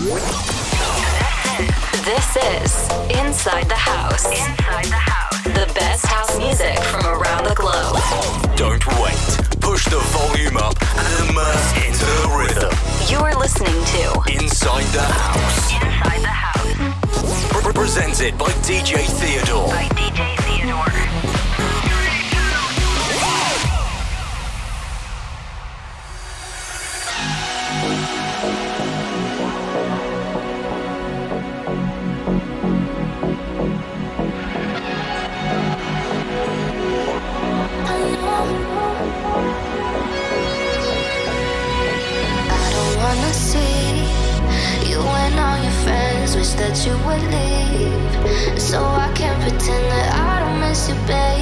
This is Inside the House. Inside the House. The best house music from around the globe. Don't wait. Push the volume up and immerse into the rhythm. You are listening to Inside the House. Inside the House. Presented by DJ Theodor. By DJ Theodor. that you would leave. So I can't pretend that I don't miss you, babe.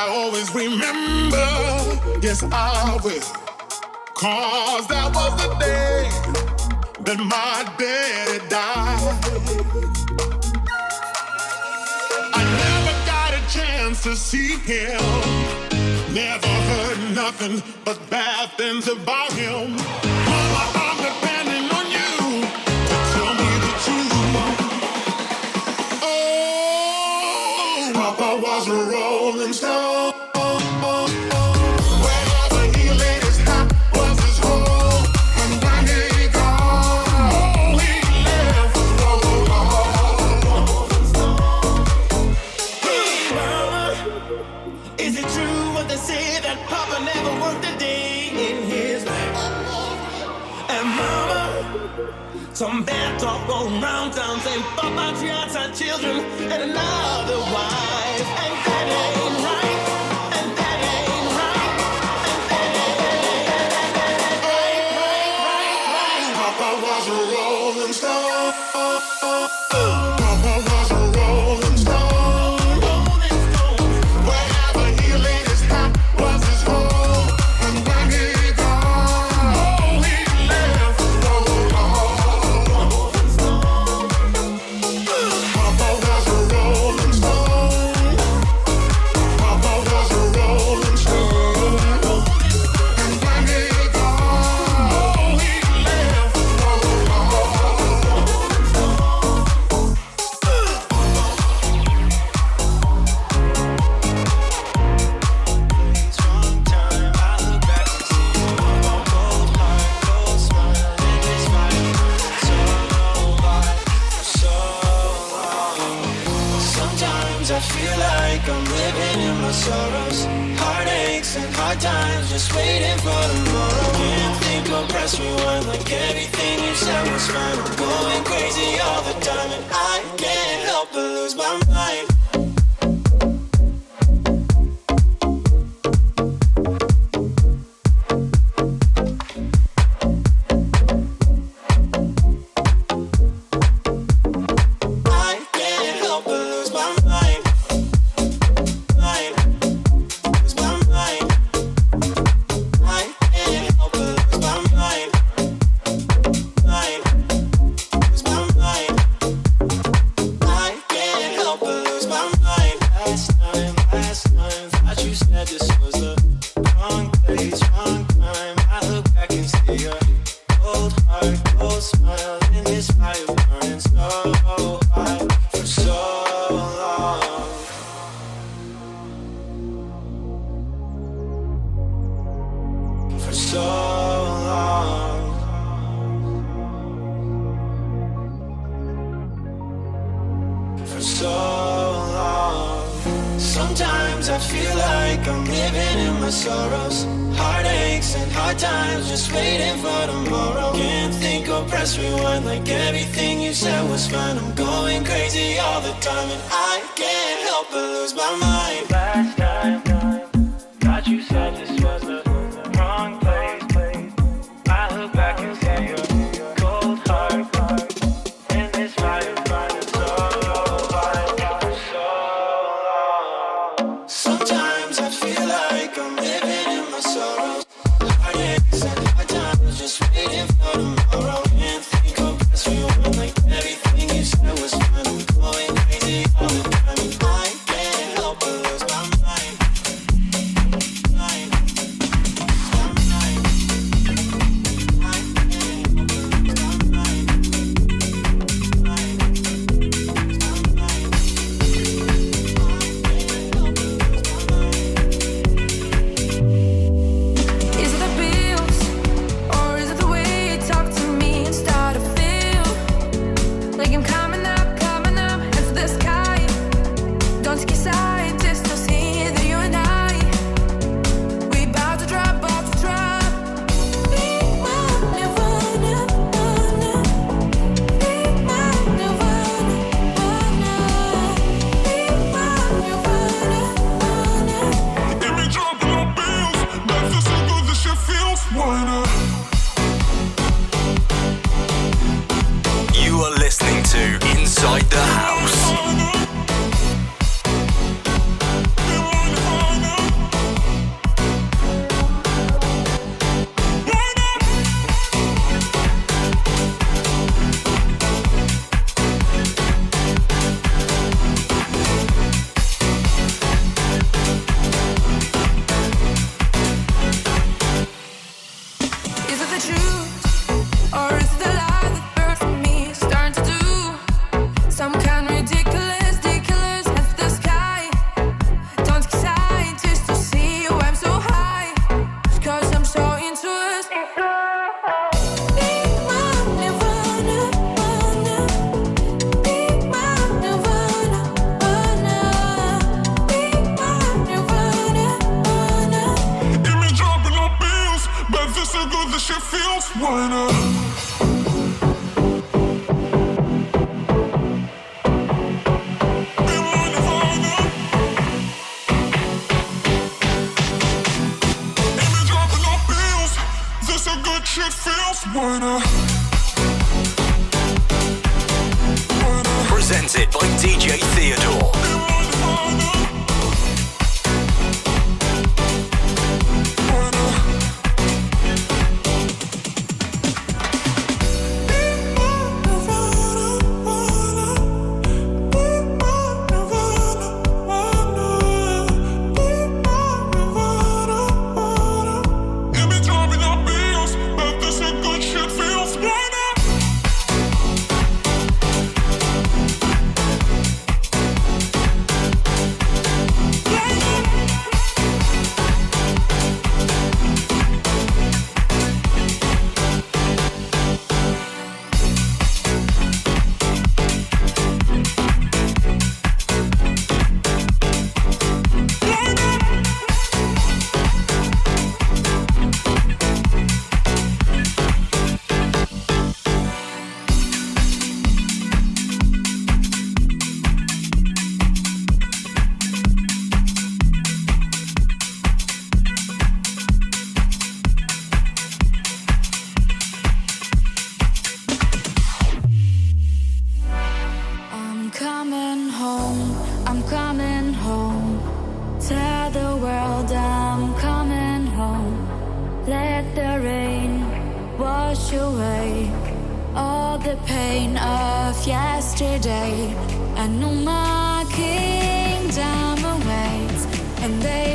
I always remember, yes, I will. Cause that was the day that my daddy died. I never got a chance to see him. Never heard nothing but bad things about him. children and a. All I'm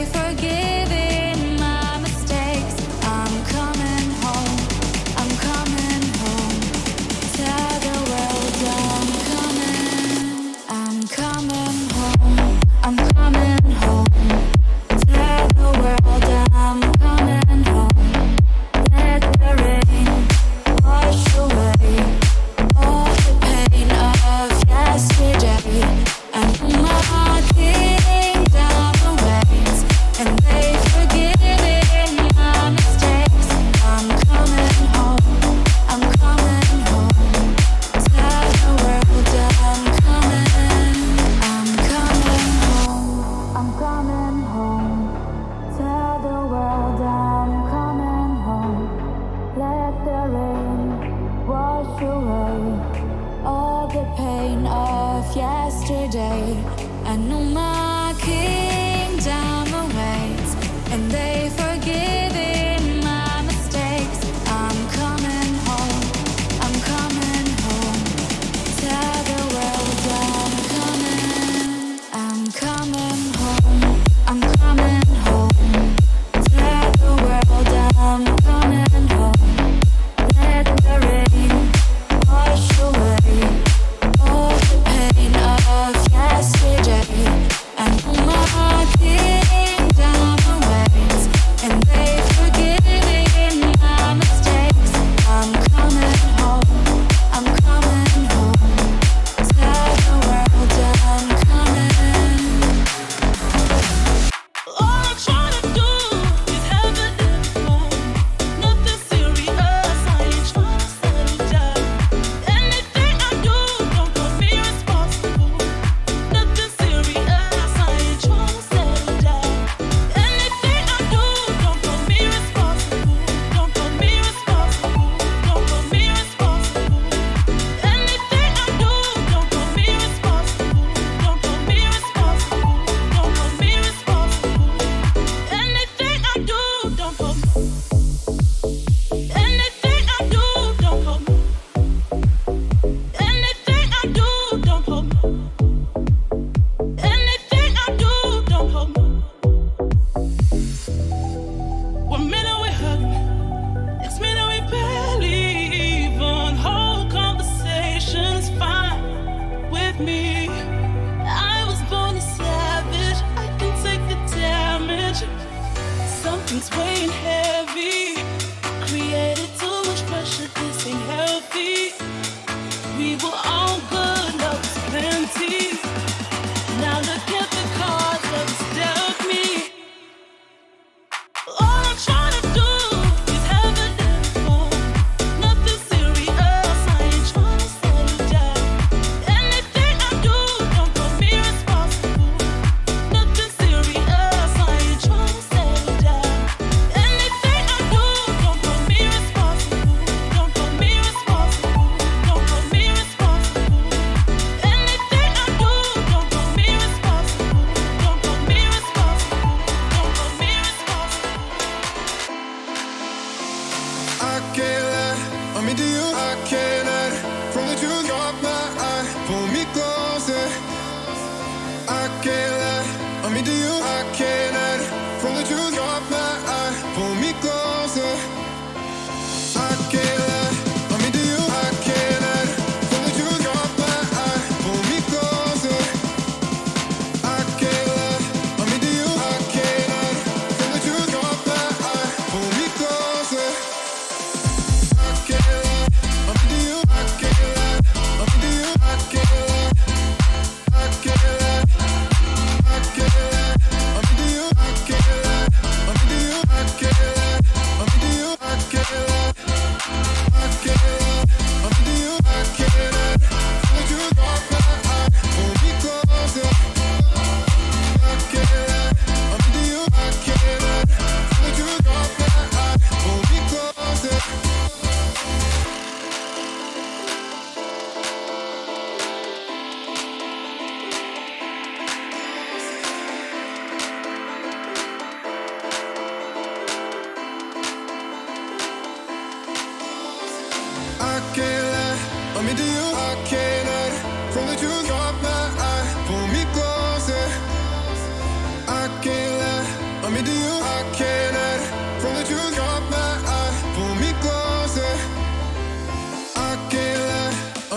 trying to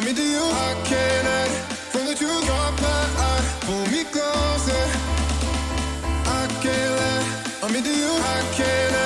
me to you. I can't hide from the truth. Your my eye, pull me closer. I can't lie. I'm into you. I can't. Hide.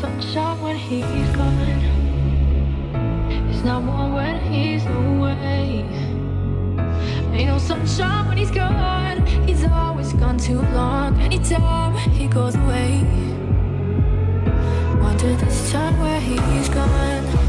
sunshine when he's gone. It's not warm when he's away. Ain't no sunshine when he's gone. He's always gone too long. Anytime he goes away, wonder this time where he's gone.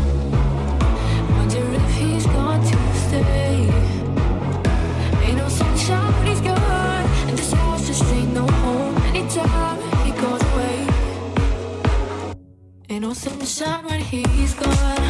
sunshine when he's gone.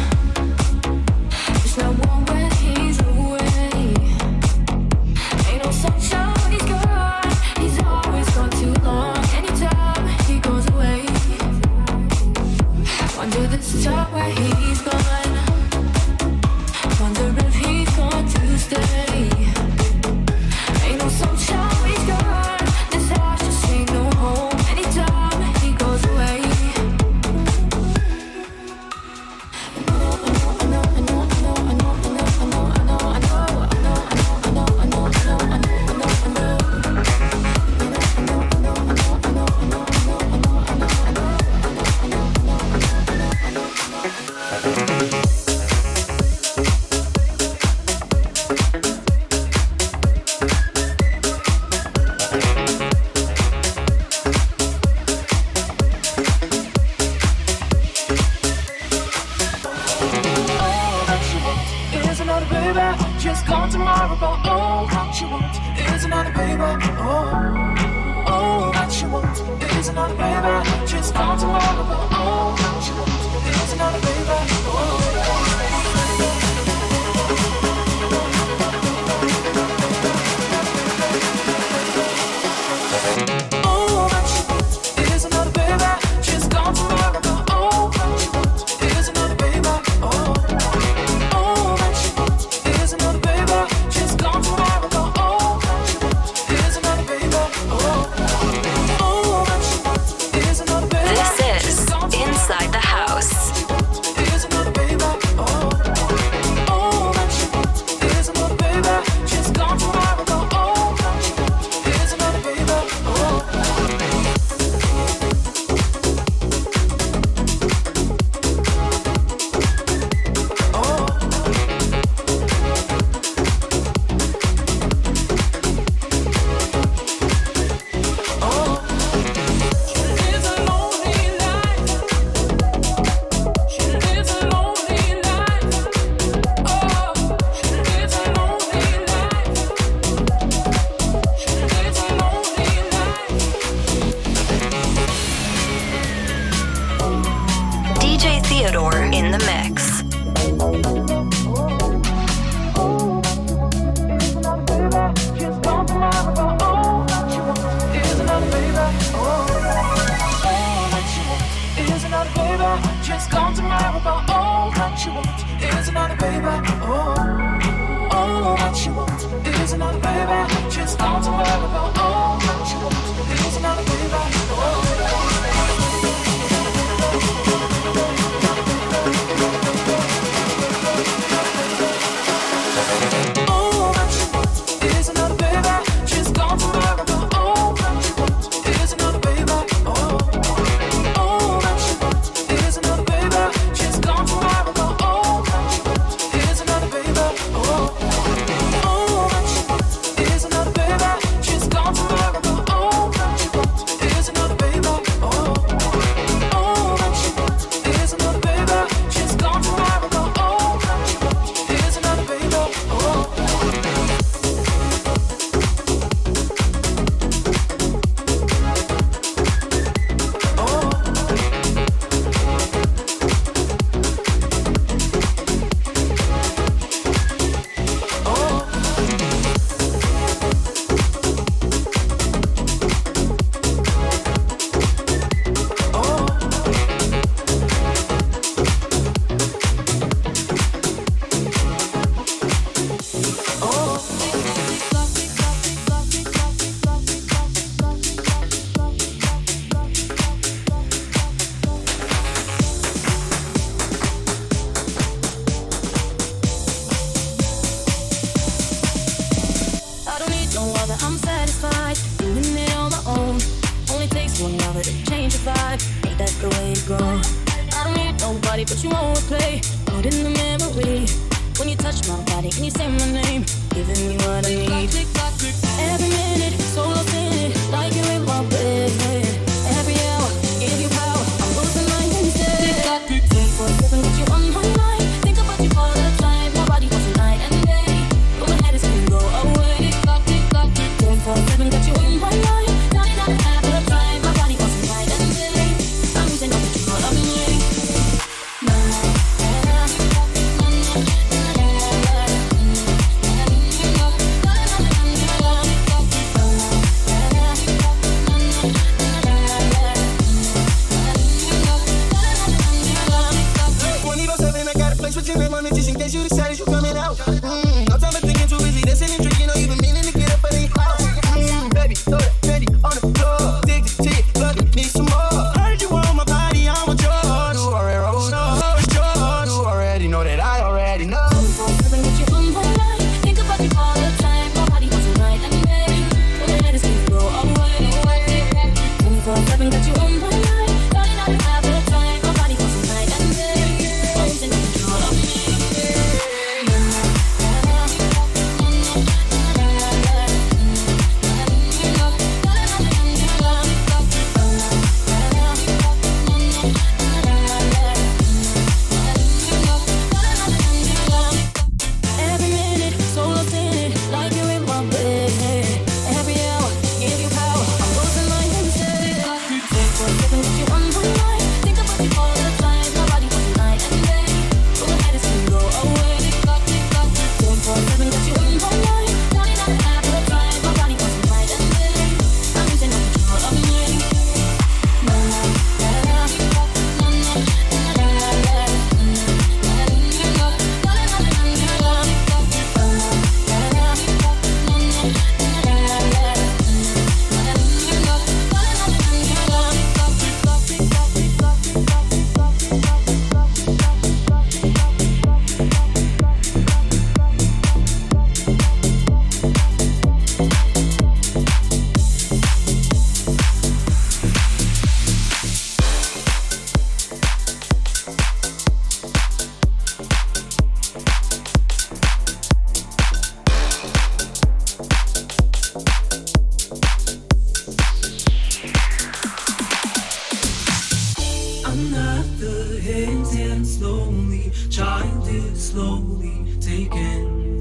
Hands and slowly, child is slowly taken.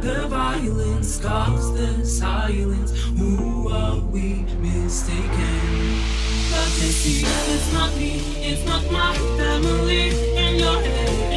The violence caused the silence. Who are we mistaken? It's not me, it's not my family in your head.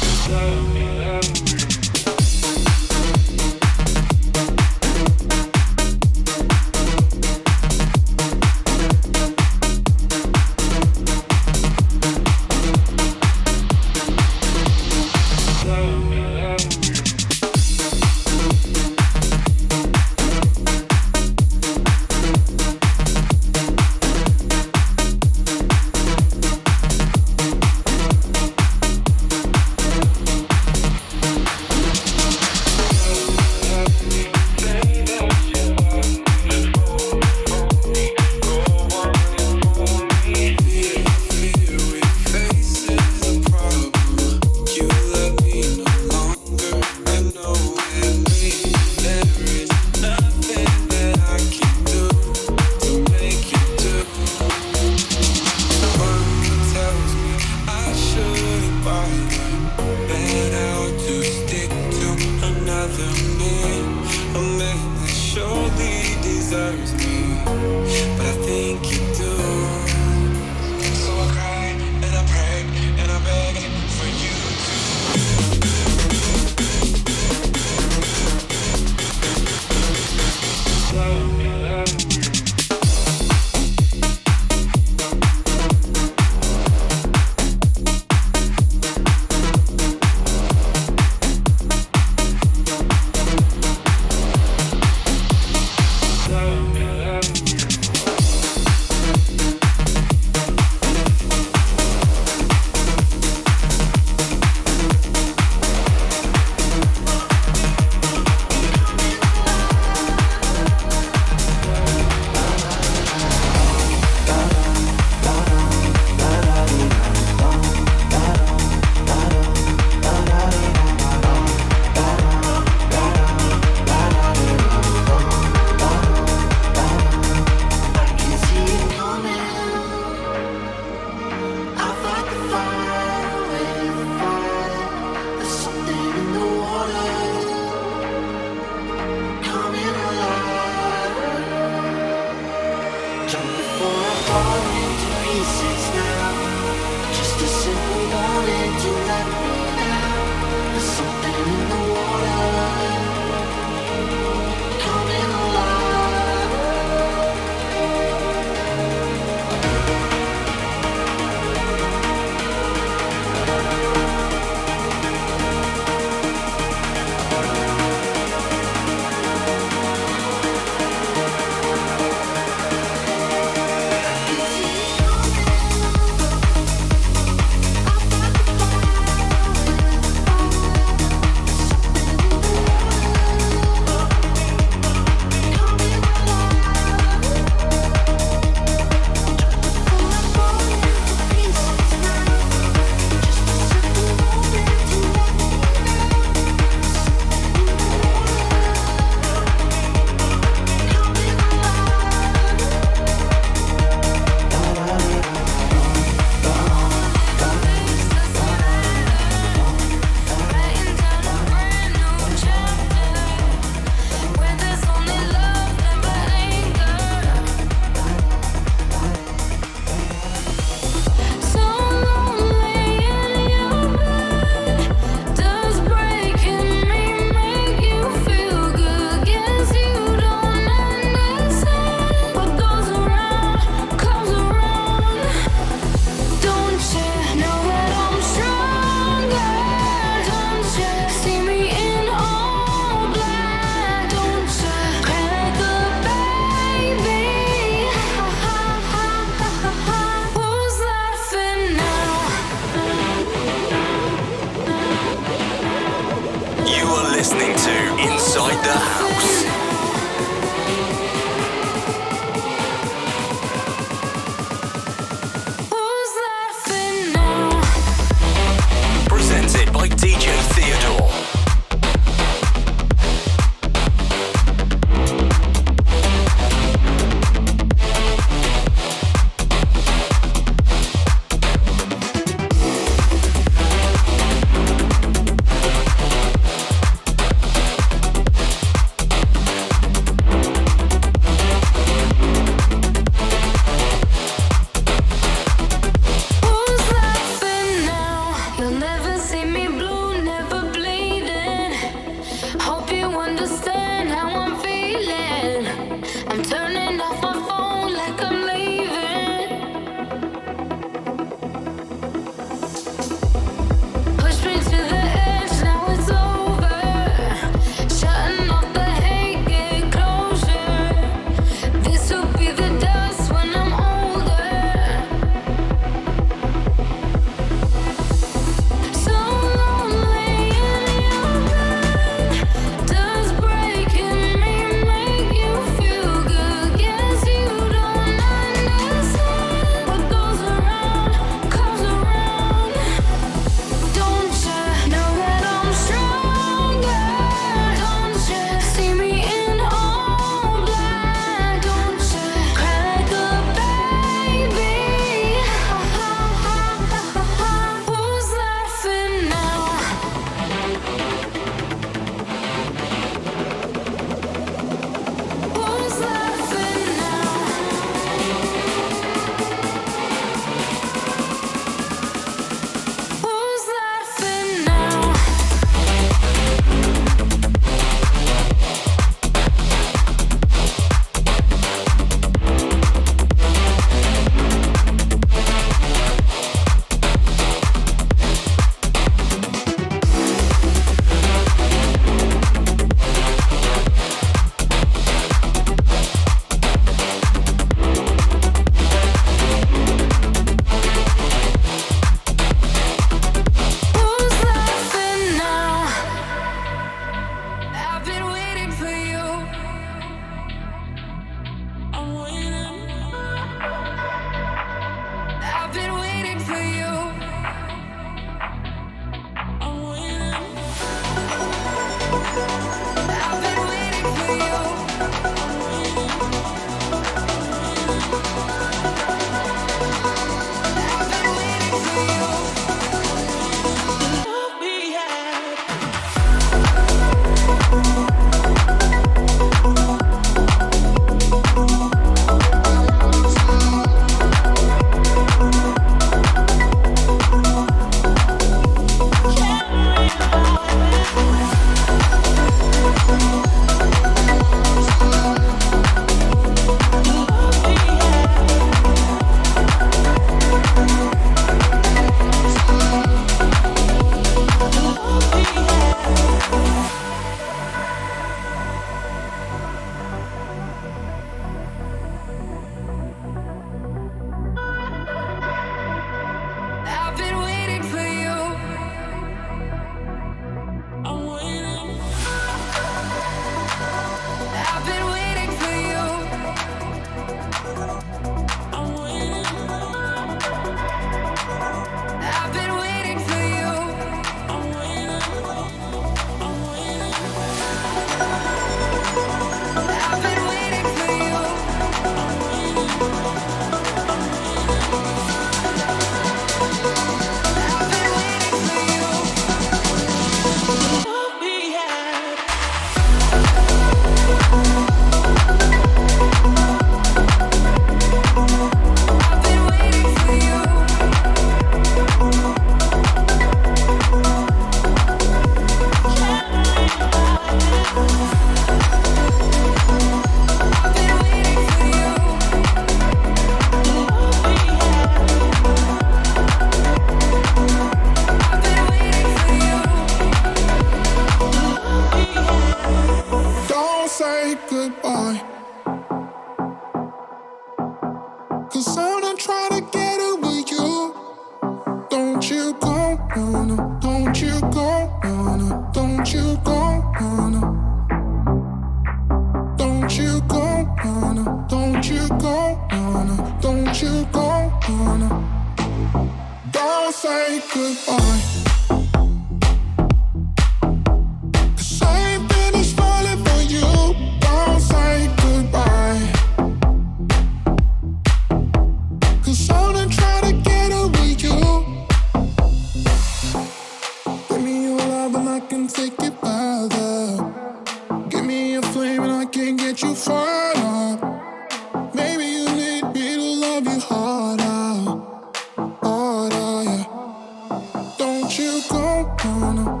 You go,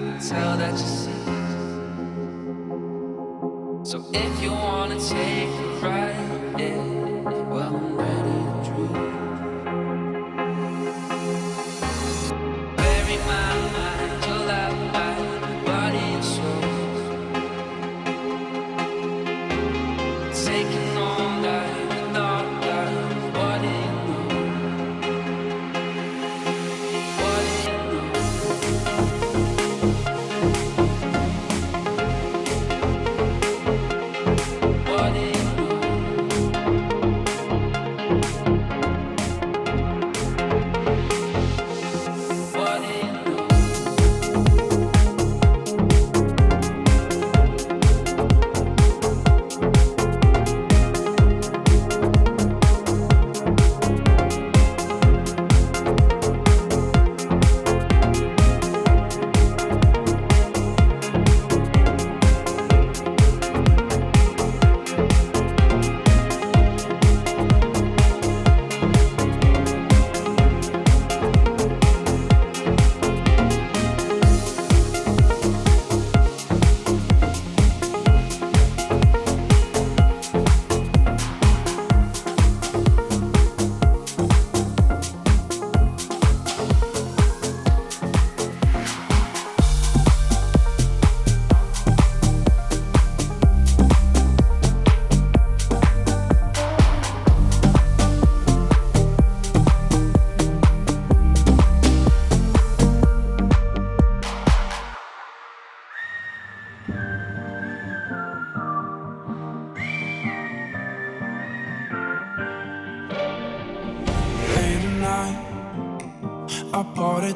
can tell that you see. So if you want.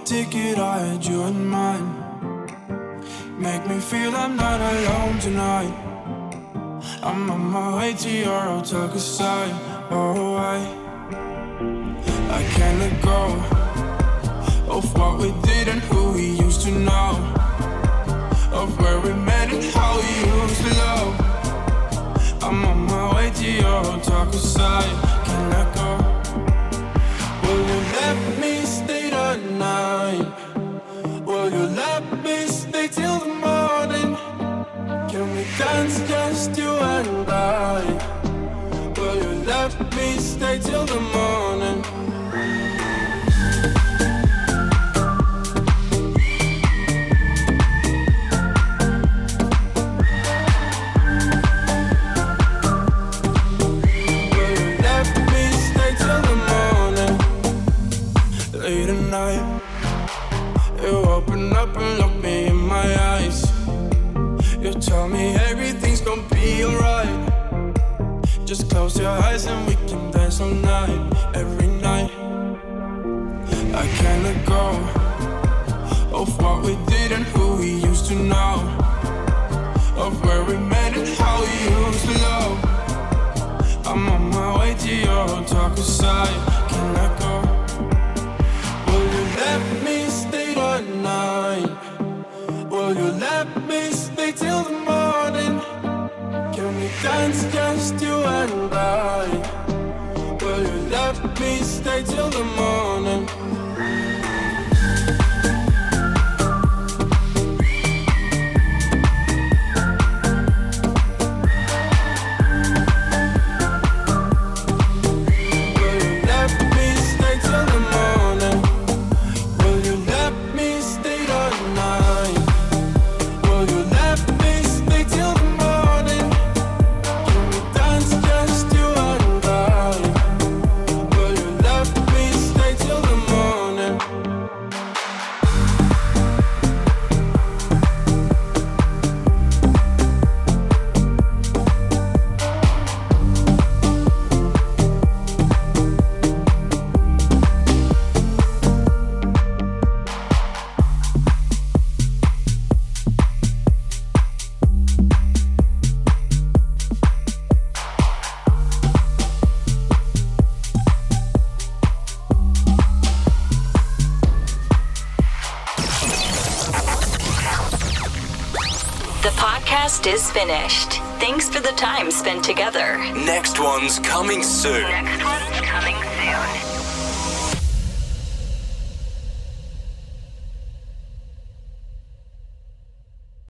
ticket, I had you in mind. Make me feel I'm not alone tonight. I'm on my way to your hotel, cause till the morning. is finished. Thanks for the time spent together. Next one's coming soon. Next